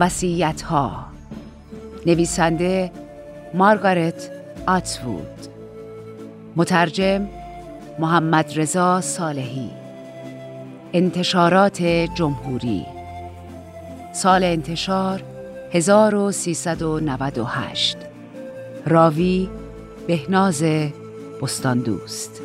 وسیعت ها نویسنده مارگارت آتوود مترجم محمد رضا صالحی. انتشارات جمهوری. سال انتشار 1398 راوی بهناز بستاندوست.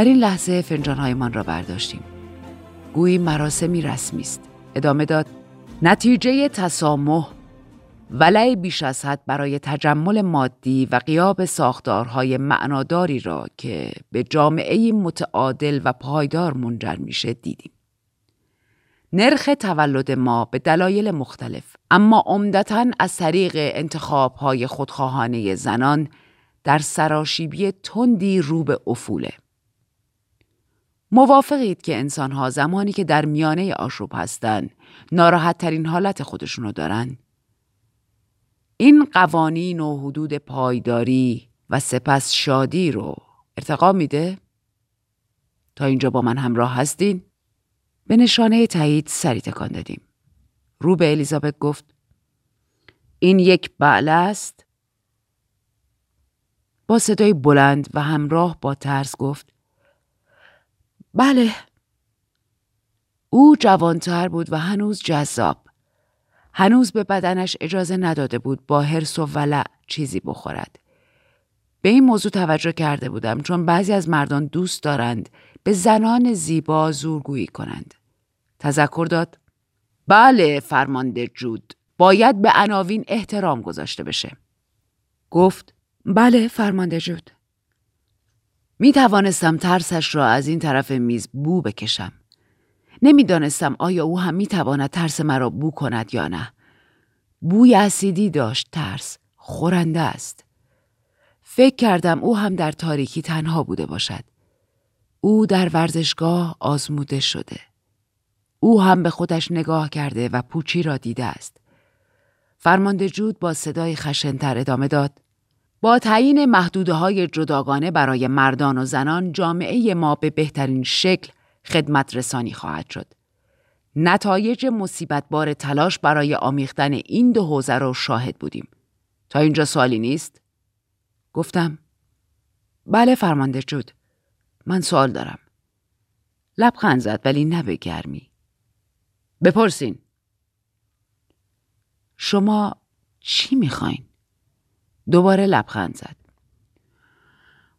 در این لحظه فنجانهایمان را برداشتیم. گویی مراسمی رسمی است. ادامه داد نتیجه تسامح ولع بیش از حد برای تجمل مادی و قیاب ساختارهای معناداری را که به جامعه متعادل و پایدار منجر میشه دیدیم. نرخ تولد ما به دلایل مختلف اما عمدتا از طریق انتخابهای خودخواهانه زنان در سراشیبی تندی رو به افوله. موافقید که انسانها زمانی که در میانه آشوب هستند ناراحت ترین حالت خودشونو دارن؟ این قوانین و حدود پایداری و سپس شادی رو ارتقا میده؟ تا اینجا با من همراه هستین؟ به نشانه تایید سری تکان دادیم. رو به الیزابت گفت این یک بعله است؟ با صدای بلند و همراه با ترس گفت بله. او جوانتر بود و هنوز جذاب. هنوز به بدنش اجازه نداده بود با حرس و ولع چیزی بخورد. به این موضوع توجه کرده بودم چون بعضی از مردان دوست دارند به زنان زیبا زورگویی کنند. تذکر داد بله فرمانده جود باید به عناوین احترام گذاشته بشه. گفت بله فرمانده جود. می توانستم ترسش را از این طرف میز بو بکشم. نمی‌دانستم آیا او هم می تواند ترس مرا بو کند یا نه. بوی اسیدی داشت ترس. خورنده است. فکر کردم او هم در تاریکی تنها بوده باشد. او در ورزشگاه آزموده شده. او هم به خودش نگاه کرده و پوچی را دیده است. فرمانده جود با صدای خشنتر ادامه داد. با تعیین محدوده های جداگانه برای مردان و زنان جامعه ما به بهترین شکل خدمت رسانی خواهد شد. نتایج مصیبت بار تلاش برای آمیختن این دو حوزه را شاهد بودیم. تا اینجا سوالی نیست؟ گفتم بله فرمانده جود. من سوال دارم. لبخند زد ولی نه به گرمی. بپرسین. شما چی می‌خواین؟ دوباره لبخند زد.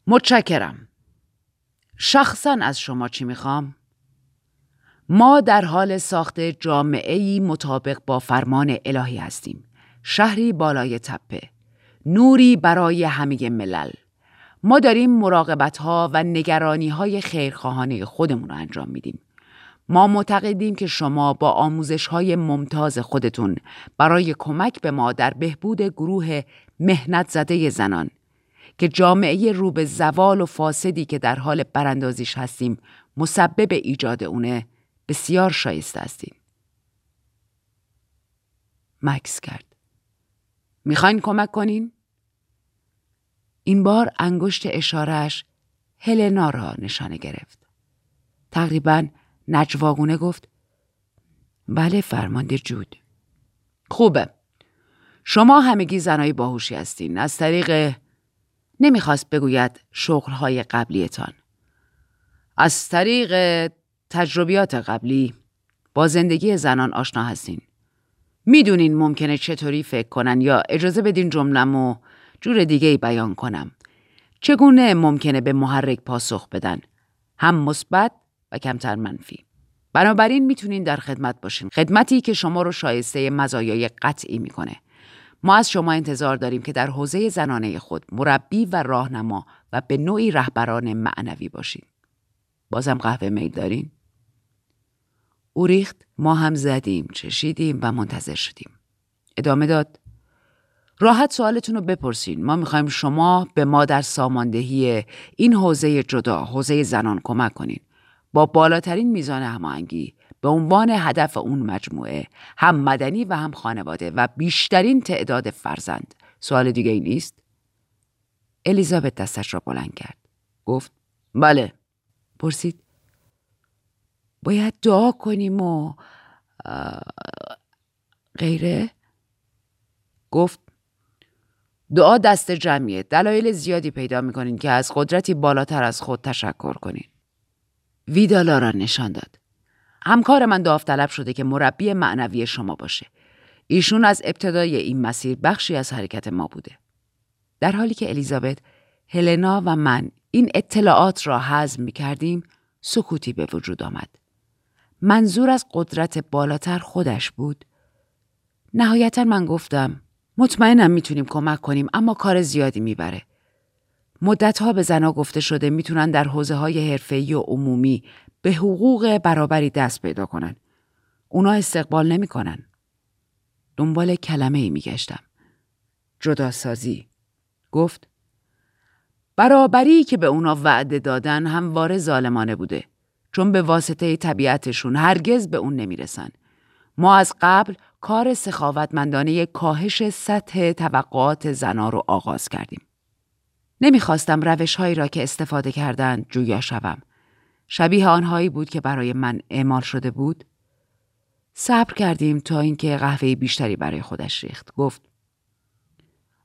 متشکرم. شخصا از شما چی می‌خوام؟ ما در حال ساخت جامعه مطابق با فرمان الهی هستیم. شهری بالای تپه. نوری برای همه ملل. ما داریم مراقبت ها و نگرانی های خیرخواهانه خودمون رو انجام میدیم. ما معتقدیم که شما با آموزش های ممتاز خودتون برای کمک به ما در بهبود گروه مهنت زده زنان که جامعه رو به زوال و فاسدی که در حال براندازیش هستیم مسبب ایجاد اونه بسیار شایسته هستیم. مکس کرد. می‌خواین کمک کنین؟ این بار انگشت اشارش هلنا را نشانه گرفت. تقریبا نجواگونه گفت بله فرمانده جود. خوبه. شما همگی زنای باهوشی هستین. از طریق نمی‌خواست بگوید شغلهای قبلیتان. از طریق تجربیات قبلی با زندگی زنان آشنا هستین. می‌دونین ممکنه چطوری فکر کنن یا اجازه بدین جملم و جور دیگه ای بیان کنم. چگونه ممکنه به محرک پاسخ بدن؟ هم مثبت و کمتر منفی. بنابراین می‌تونین در خدمت باشین. خدمتی که شما رو شایسته مزایای قطعی می‌کنه. ما از شما انتظار داریم که در حوزه زنانه خود مربی و راهنما و به نوعی رهبران معنوی باشین. بازم قهوه میل دارین؟ او ریخت ما هم زدیم چشیدیم و منتظر شدیم. ادامه داد راحت سوالتون رو بپرسین ما می‌خوایم شما به ما در ساماندهی این حوزه جدا حوزه زنان کمک کنین با بالاترین میزان هماهنگی به عنوان هدف اون مجموعه هم مدنی و هم خانواده و بیشترین تعداد فرزند. سوال دیگه ای نیست؟ الیزابت دستش را بلند کرد. گفت بله. پرسید باید دعا کنیم و غیره؟ گفت دعا دست جمعیه. دلایل زیادی پیدا می‌کنین که از قدرتی بالاتر از خود تشکر کنین. ویدالا را نشان داد. همکار من داوطلب شده که مربی معنوی شما باشه. ایشون از ابتدای این مسیر بخشی از حرکت ما بوده. در حالی که الیزابت هلنا و من این اطلاعات را حزم می کردیم سکوتی به وجود آمد. منظور از قدرت بالاتر خودش بود. نهایتا من گفتم مطمئنم می‌تونیم کمک کنیم اما کار زیادی می‌بره. مدتها به زنها گفته شده می‌تونن در حوزه های حرفه‌ای و عمومی به حقوق برابری دست پیدا کنن. اونا استقبال نمی‌کنن. دنبال کلمه ای میگشتم. جداسازی. گفت برابری که به اونا وعده دادن همواره ظالمانه بوده. چون به واسطه طبیعتشون هرگز به اون نمی‌رسن. ما از قبل کار سخاوتمندانه کاهش سطح توقعات زنا رو آغاز کردیم. نمی‌خواستم روش هایی را که استفاده کردند جویا شوم. شبیه آنهایی بود که برای من اعمال شده بود. صبر کردیم تا اینکه قهوه بیشتری برای خودش ریخت. گفت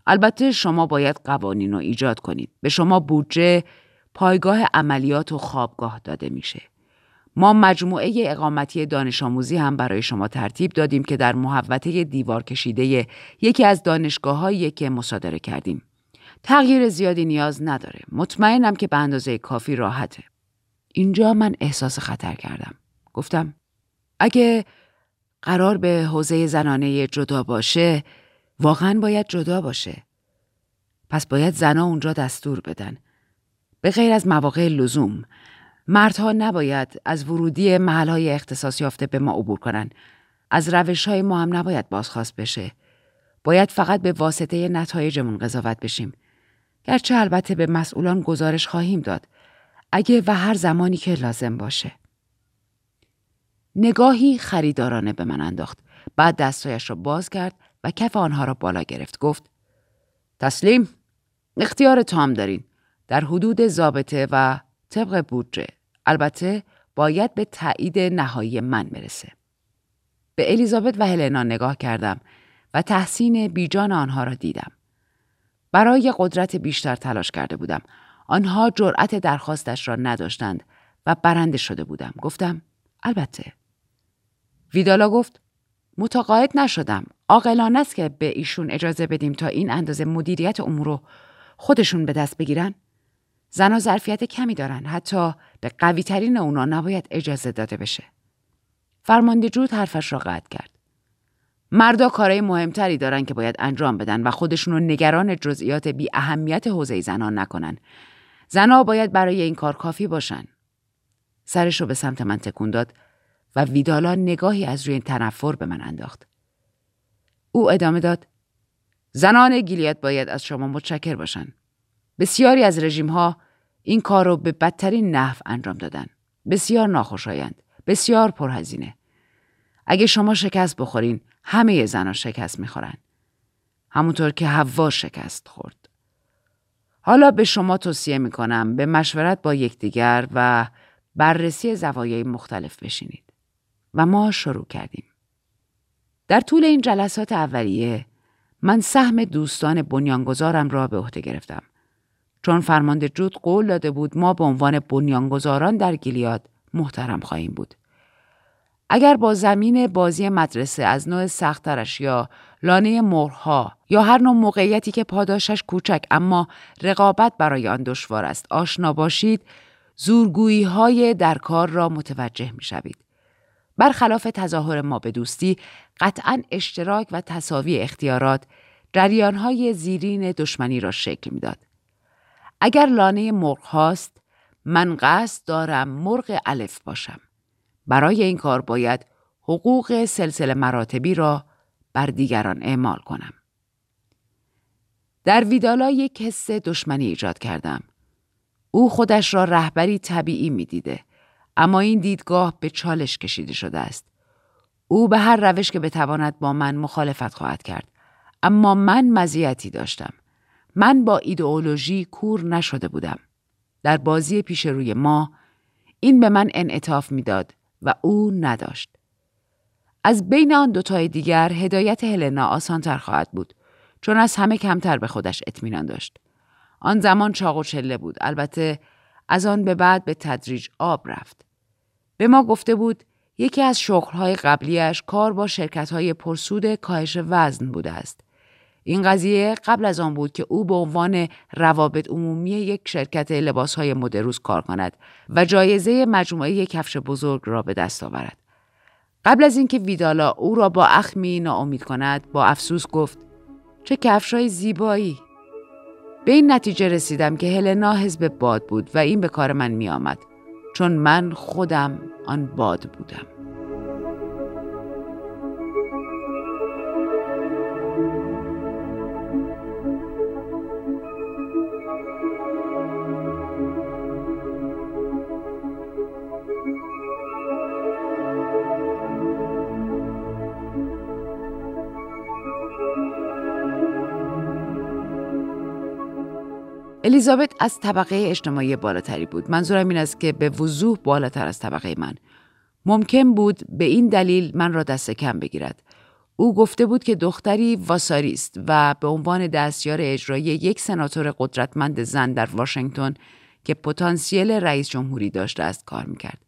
البته شما باید قوانین رو ایجاد کنید. به شما بودجه پایگاه عملیات و خوابگاه داده میشه. ما مجموعه اقامتی دانش آموزی هم برای شما ترتیب دادیم که در محوطه دیوار کشیده یکی از دانشگاه که مصادره کردیم. تغییر زیادی نیاز نداره. مطمئنم که به اندازه کافی راحته. اینجا من احساس خطر کردم. گفتم اگه قرار به حوزه زنانه جدا باشه واقعا باید جدا باشه. پس باید زنها اونجا دستور بدن. به غیر از مواقع لزوم مردها نباید از ورودی محلهای اختصاص یافته به ما عبور کنند. از روش های ما هم نباید بازخواست بشه. باید فقط به واسطه نتایجمون قضاوت بشیم. گرچه البته به مسئولان گزارش خواهیم داد. اگه و هر زمانی که لازم باشه. نگاهی خریدارانه به من انداخت. بعد دستایش را باز کرد و کف آنها را بالا گرفت. گفت تسلیم اختیار تام دارین. در حدود ضابطه و طبق بودجه البته باید به تایید نهایی من برسه. به الیزابت و هلنا نگاه کردم و تحسین بیجان آنها را دیدم. برای قدرت بیشتر تلاش کرده بودم. آنها جرأت درخواستش را نداشتند و برنده شده بودم. گفتم البته. ویدالا گفت متقاعد نشدم. عاقلانه است که به ایشون اجازه بدیم تا این اندازه مدیریت امور رو خودشون به دست بگیرن؟ زنها ظرفیت کمی دارن حتی به قوی ترین اونا نباید اجازه داده بشه. فرمانده جود حرفش را قطع کرد. مردا کارهای مهمتری دارن که باید انجام بدن و خودشون رو نگران جزئیات بی اهمیت حوزه زنان نکنن. زنها باید برای این کار کافی باشن. سرش رو به سمت من تکون داد و ویدالا نگاهی از روی تنفر به من انداخت. او ادامه داد. زنان گیلیت باید از شما متشکر باشن. بسیاری از رژیم ها این کار رو به بدترین نحو انجام دادن. بسیار ناخوشایند. بسیار پرهزینه. اگه شما شکست بخورین همه زنها شکست می‌خورن. همونطور که هوا شکست خورد. حالا به شما توصیه می‌کنم به مشورت با یکدیگر و بررسی زوایای مختلف بشینید. و ما شروع کردیم. در طول این جلسات اولیه من سهم دوستان بنیانگذارم را به عهده گرفتم. چون فرمانده جود قول داده بود ما به عنوان بنیانگذاران در گیلیاد محترم خواهیم بود. اگر با زمین بازی مدرسه از نوع سختترش یا لانه مرها یا هر نوع موقعیتی که پاداشش کوچک اما رقابت برای آن دشوار است آشنا باشید زورگویی های در کار را متوجه می شوید. برخلاف تظاهر ما به دوستی قطعا اشتراک و تصاوی اختیارات های زیرین دشمنی را شکل می‌داد. اگر لانه مرغ هاست من قصد دارم مرغ الف باشم. برای این کار باید حقوق سلسله مراتبی را بر دیگران اعمال کنم. در ویدالا یک حس دشمنی ایجاد کردم. او خودش را رهبری طبیعی می‌دیده اما این دیدگاه به چالش کشیده شده است. او به هر روش که بتواند با من مخالفت خواهد کرد. اما من مزیتی داشتم. من با ایدئولوژی کور نشده بودم. در بازی پیش روی ما این به من انعطاف می‌داد و او نداشت. از بین آن دوتای دیگر هدایت هلنا آسانتر خواهد بود چون از همه کمتر به خودش اطمینان داشت. آن زمان چاق و چله بود. البته از آن به بعد به تدریج آب رفت. به ما گفته بود یکی از شغلهای قبلیش کار با شرکتهای پرسود کاهش وزن بوده است. این قضیه قبل از آن بود که او به عنوان روابط عمومی یک شرکت لباسهای مدروز کار کند و جایزه مجموعه کفش بزرگ را به دست آورد. قبل از اینکه ویدالا او را با اخمی ناامید کند با افسوس گفت چه کفشای زیبایی به این نتیجه رسیدم که هلنا حزب باد بود و این به کار من می آمد. چون من خودم آن باد بودم الیزابت از طبقه اجتماعی بالاتری بود. منظورم این است که به وضوح بالاتر از طبقه من. ممکن بود به این دلیل من را دست کم بگیرد. او گفته بود که دختری واساری است و به عنوان دستیار اجرایی یک سناتور قدرتمند زن در واشنگتن که پتانسیل رئیس جمهوری داشته است کار می‌کرد.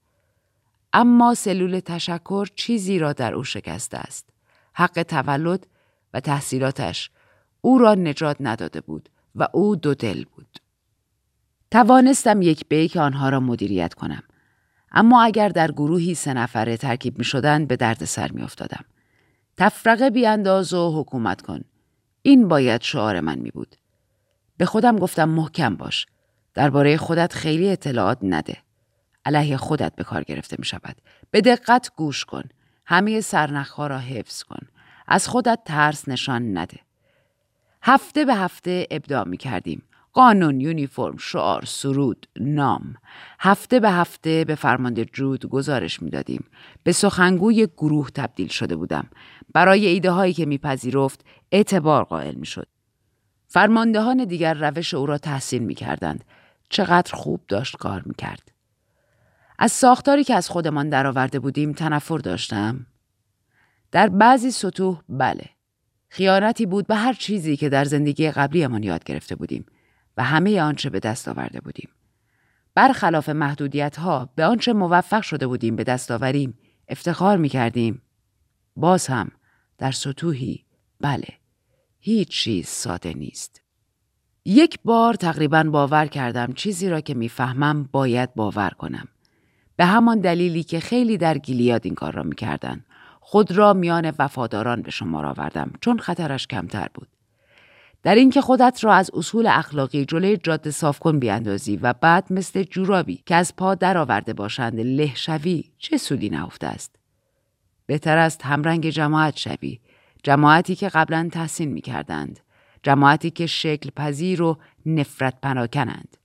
اما سلول تشکر چیزی را در او شکسته است. حق تولد و تحصیلاتش او را نجات نداده بود و او دو دل بود. توانستم یک بیک آنها را مدیریت کنم. اما اگر در گروهی سه نفره ترکیب می شدن به درد سر می افتادم. تفرقه بیانداز و حکومت کن. این باید شعار من می بود. به خودم گفتم محکم باش. درباره خودت خیلی اطلاعات نده. علیه خودت به کار گرفته می شود. به دقت گوش کن. همه سرنخها را حفظ کن. از خودت ترس نشان نده. هفته به هفته ابداع می کردیم. قانون، یونیفرم، شعار، سرود، نام. هفته به هفته به فرمانده جود گزارش دادیم. به سخنگوی گروه تبدیل شده بودم. برای ایده هایی که میپذیرفت اعتبار قائل می شد. فرماندهان دیگر روش او را تحسین می کردند. چقدر خوب داشت کار می کرد. از ساختاری که از خودمان درآورده بودیم تنفر داشتم. در بعضی سطوح بله. خیانتی بود به هر چیزی که در زندگی قبلیمان یاد گرفته بودیم و همه آنچه به دست آورده بودیم. برخلاف محدودیت ها به آنچه موفق شده بودیم به دست آوریم افتخار می کردیم. باز هم در سطوحی بله هیچ چیز ساده نیست. یک بار تقریبا باور کردم چیزی را که می‌فهمم باید باور کنم. به همان دلیلی که خیلی در گیلیاد این کار را می‌کردند. خود را میان وفاداران به شما آوردم چون خطرش کمتر بود. در اینکه خودت را از اصول اخلاقی جلوی جاده صاف کن بیاندازی و بعد مثل جورابی که از پا درآورده باشند له شوی چه سودی نهفته است بهتر است همرنگ جماعت شوی جماعتی که قبلا تحسین می کردند. جماعتی که شکل پذیر و نفرت پناکنند.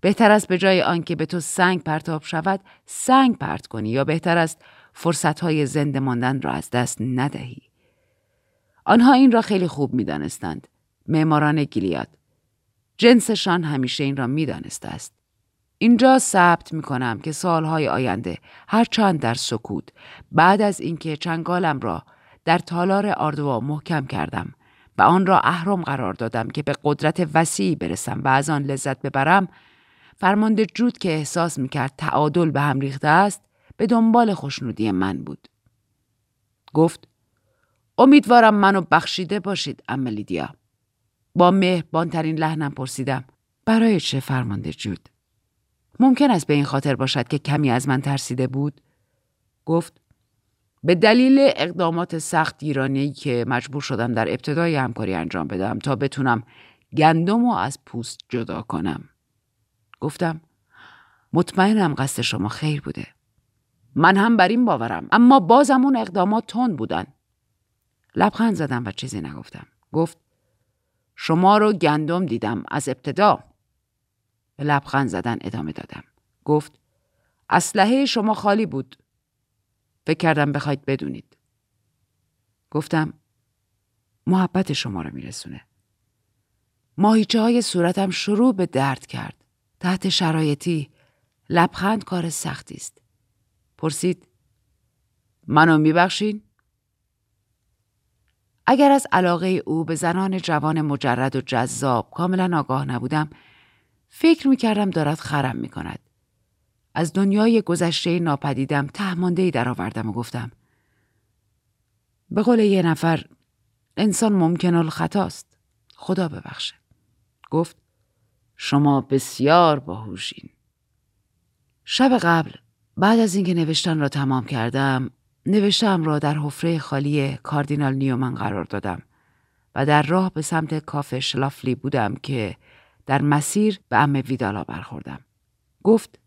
بهتر است به جای آنکه به تو سنگ پرتاب شود سنگ پرت کنی یا بهتر است فرصتهای زنده ماندن را از دست ندهی. آنها این را خیلی خوب می دانستند. معماران گیلیاد. جنسشان همیشه این را می دانسته است. اینجا ثبت می کنم که سالهای آینده هرچند در سکوت بعد از اینکه چنگالم را در تالار آردوا محکم کردم و آن را اهرم قرار دادم که به قدرت وسیعی برسم و از آن لذت ببرم فرمانده جود که احساس می کرد تعادل به هم ریخته است به دنبال خوشنودی من بود. گفت امیدوارم منو بخشیده باشید املیدیا. با مهربانترین لحنم پرسیدم برای چه فرمانده جود؟ ممکن است به این خاطر باشد که کمی از من ترسیده بود؟ گفت به دلیل اقدامات سخت ایرانی که مجبور شدم در ابتدای همکاری انجام بدم تا بتونم گندم رو از پوست جدا کنم. گفتم مطمئنم قصد شما خیر بوده. من هم بر این باورم اما بازم اون اقدامات تند بودن. لبخند زدم و چیزی نگفتم. گفت شما رو گندم دیدم از ابتدا. به لبخند زدن ادامه دادم. گفت اسلحه شما خالی بود. فکر کردم بخواید بدونید. گفتم محبت شما رو میرسونه. ماهیچه های صورتم شروع به درد کرد. تحت شرایطی لبخند کار سختی است. پرسید منو میبخشین؟ اگر از علاقه او به زنان جوان مجرد و جذاب کاملا آگاه نبودم فکر می‌کردم دارد خرم می‌کند. از دنیای گذشته ناپدیدم تهمانده ای در آوردم و گفتم به قول یه نفر انسان ممکن الخطاست خدا ببخشه گفت شما بسیار باهوشین شب قبل بعد از اینکه نوشتن را تمام کردم نوشتم را در حفره خالی کاردینال نیومن قرار دادم و در راه به سمت کافه شلافلی بودم که در مسیر به ام ویدالا برخوردم. گفت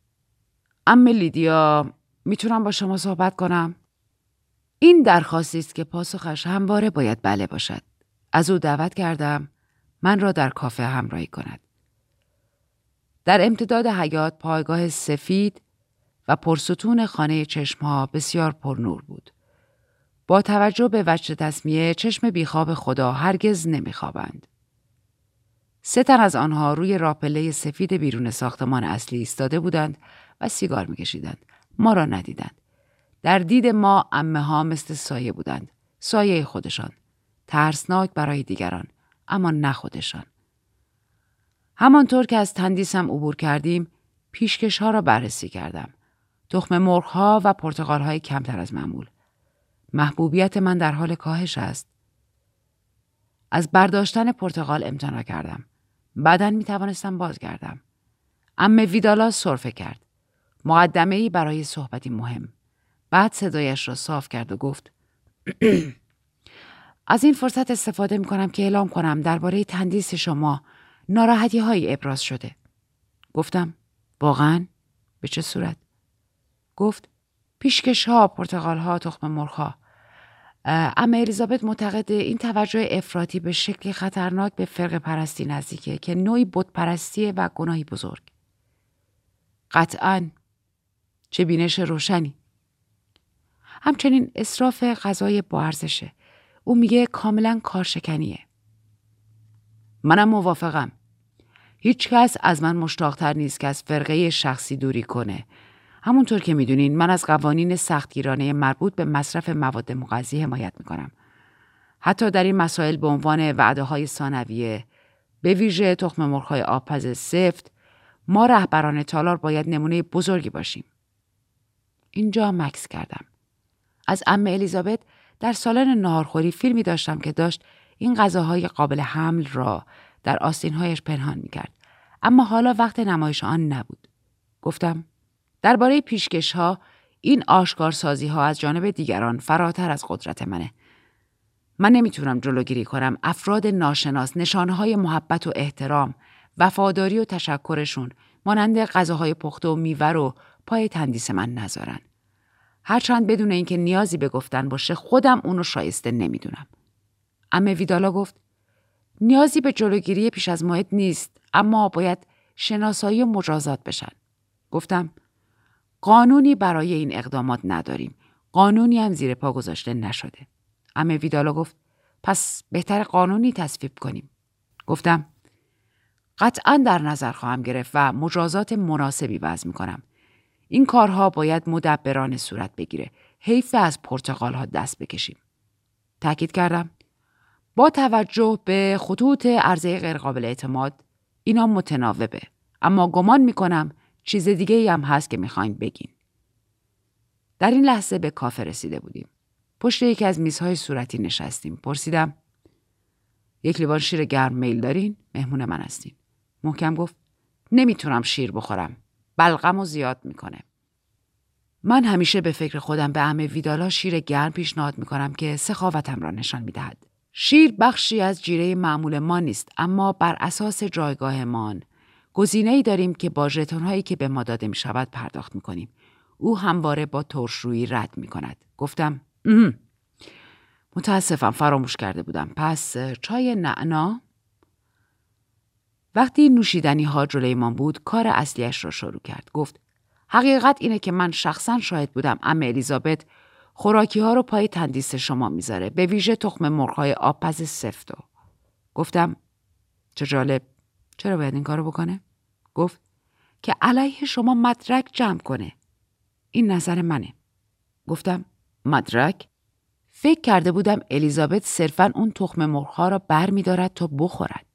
ام لیدیا می‌تونم با شما صحبت کنم؟ این درخواستی است که پاسخش همواره باید بله باشد. از او دعوت کردم من را در کافه همراهی کند. در امتداد حیات پایگاه سفید و پرستون خانه چشمها بسیار پرنور بود. با توجه به وجه تصمیه چشم بیخواب خدا هرگز نمیخوابند. سه تن از آنها روی راپله سفید بیرون ساختمان اصلی ایستاده بودند و سیگار میکشیدند. ما را ندیدند. در دید ما امه ها مثل سایه بودند. سایه خودشان. ترسناک برای دیگران. اما نه خودشان. همانطور که از تندیسم عبور کردیم پیشکش ها را بررسی کردم. تخم مرغ ها و پرتقال های کمتر از معمول. محبوبیت من در حال کاهش است. از برداشتن پرتقال امتنا کردم. بعدا می توانستم بازگردم. ام ویدالا صرفه کرد. مقدمه ای برای صحبتی مهم. بعد صدایش را صاف کرد و گفت از این فرصت استفاده می کنم که اعلام کنم درباره تندیس شما ناراحتی های ابراز شده. گفتم واقعا؟ به چه صورت؟ گفت پیشکش ها، پرتغال ها، تخم مرغ ها. اما الیزابت معتقد این توجه افراطی به شکلی خطرناک به فرق پرستی نزدیکه که نوعی بت پرستیه و گناهی بزرگ. قطعا چه بینش روشنی. همچنین اصراف غذای با ارزشه. او میگه کاملا کارشکنیه. منم موافقم. هیچ کس از من مشتاقتر نیست که از فرقه شخصی دوری کنه. همونطور که می‌دونین من از قوانین سختگیرانه مربوط به مصرف مواد مغذی حمایت می‌کنم. حتی در این مسائل به عنوان وعده های ثانویه به ویژه تخم مرغ‌های آبپز سفت ما رهبران تالار باید نمونه بزرگی باشیم. اینجا مکس کردم. از ام الیزابت در سالن نهارخوری فیلمی داشتم که داشت این غذاهای قابل حمل را در آستینهایش پنهان می‌کرد. اما حالا وقت نمایش آن نبود. گفتم درباره پیشکش ها این آشکارسازی ها از جانب دیگران فراتر از قدرت منه. من نمی‌تونم جلوگیری کنم افراد ناشناس نشانه های محبت و احترام، وفاداری و تشکرشون مانند غذاهای پخته و میوه رو پای تندیس من نذارن. هرچند بدون اینکه نیازی به گفتن باشه خودم اونو شایسته نمی‌دونم. امه ویدالا گفت نیازی به جلوگیری پیش از موعد نیست اما باید شناسایی مجازات بشن. گفتم قانونی برای این اقدامات نداریم. قانونی هم زیر پا گذاشته نشده. امه ویدالا گفت پس بهتر قانونی تصویب کنیم. گفتم قطعا در نظر خواهم گرفت و مجازات مناسبی وضع می کنم. این کارها باید مدبرانه صورت بگیره. حیف از پرتقال ها دست بکشیم. تاکید کردم با توجه به خطوط عرضه غیرقابل اعتماد اینا متناوبه اما گمان می‌کنم چیز دیگه ای هم هست که می‌خواین بگین. در این لحظه به کافه رسیده بودیم. پشت یکی از میزهای صورتی نشستیم. پرسیدم یک لیوان شیر گرم میل دارین؟ مهمون من هستین. محکم گفت نمی‌تونم شیر بخورم. بلغم و زیاد می‌کنه. من همیشه به فکر خودم به همه ویدالا شیر گرم پیشنهاد می‌کنم که سخاوتم را نشان می‌دهد. شیر بخشی از جیره معمول ما نیست اما بر اساس جایگاهمان گزینه ای داریم که با ژتون هایی که به ما داده می شود پرداخت می کنیم. او همواره با ترشرویی رد می کند. گفتم متاسفم فراموش کرده بودم. پس چای نعنا؟ وقتی نوشیدنی ها جلوی بود کار اصلیش را شروع کرد. گفت حقیقت اینه که من شخصا شاهد بودم ام الیزابت خوراکی ها رو پای تندیس شما می‌ذاره به ویژه تخم مرغ های آبپز سفتو گفتم چه جالب چرا باید این کارو بکنه؟ گفت که علیه شما مدرک جمع کنه. این نظر منه. گفتم مدرک؟ فکر کرده بودم الیزابت صرفا اون تخم مرغ ها را بر می دارد تا بخورد.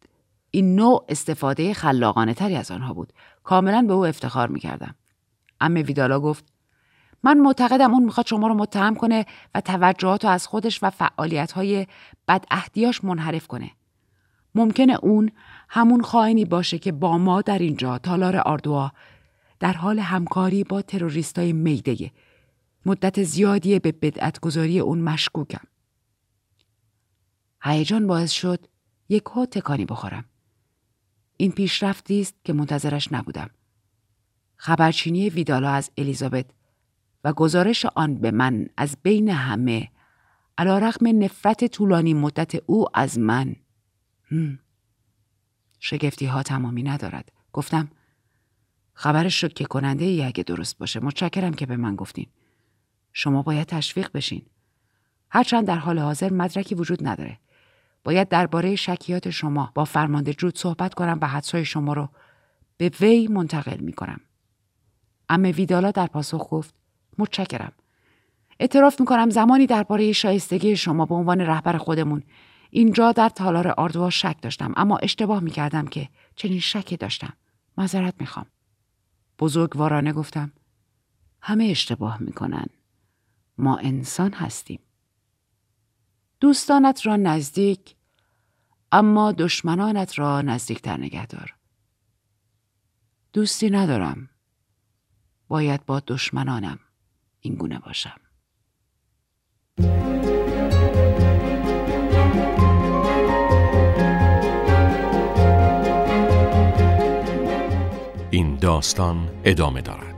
این نوع استفاده خلاقانه تری از آنها بود. کاملا به او افتخار می کردم امه ویدالا گفت من معتقدم اون می‌خواد شما رو متهم کنه و توجهات رو از خودش و فعالیت های بدعهدیاش منحرف کنه. ممکنه اون همون خائنی باشه که با ما در اینجا تالار آردوا در حال همکاری با تروریستای میده مدت زیادی به بدعت گذاری اون مشکوکم. هیجان باعث شد یک ها تکانی بخورم. این پیشرفتی است که منتظرش نبودم. خبرچینی ویدالا از الیزابت و گزارش آن به من از بین همه علا رقم نفرت طولانی مدت او از من شگفتی ها تمامی ندارد گفتم خبرش شکه کننده ای اگه درست باشه متشکرم که به من گفتین شما باید تشویق بشین هرچند در حال حاضر مدرکی وجود نداره باید درباره شکیات شما با فرمانده جود صحبت کنم و حدسای شما رو به وی منتقل می کنم. امه ویدالا در پاسخ گفت متشکرم. اعتراف می‌کنم زمانی درباره شایستگی شما به عنوان رهبر خودمون اینجا در تالار آردوا شک داشتم اما اشتباه می‌کردم که چنین شکی داشتم. معذرت می‌خوام. بزرگوارانه گفتم همه اشتباه می‌کنن. ما انسان هستیم. دوستانت را نزدیک اما دشمنانت را نزدیکتر نگه دار. دوستی ندارم. باید با دشمنانم این گونه باشم داستان ادامه دارد.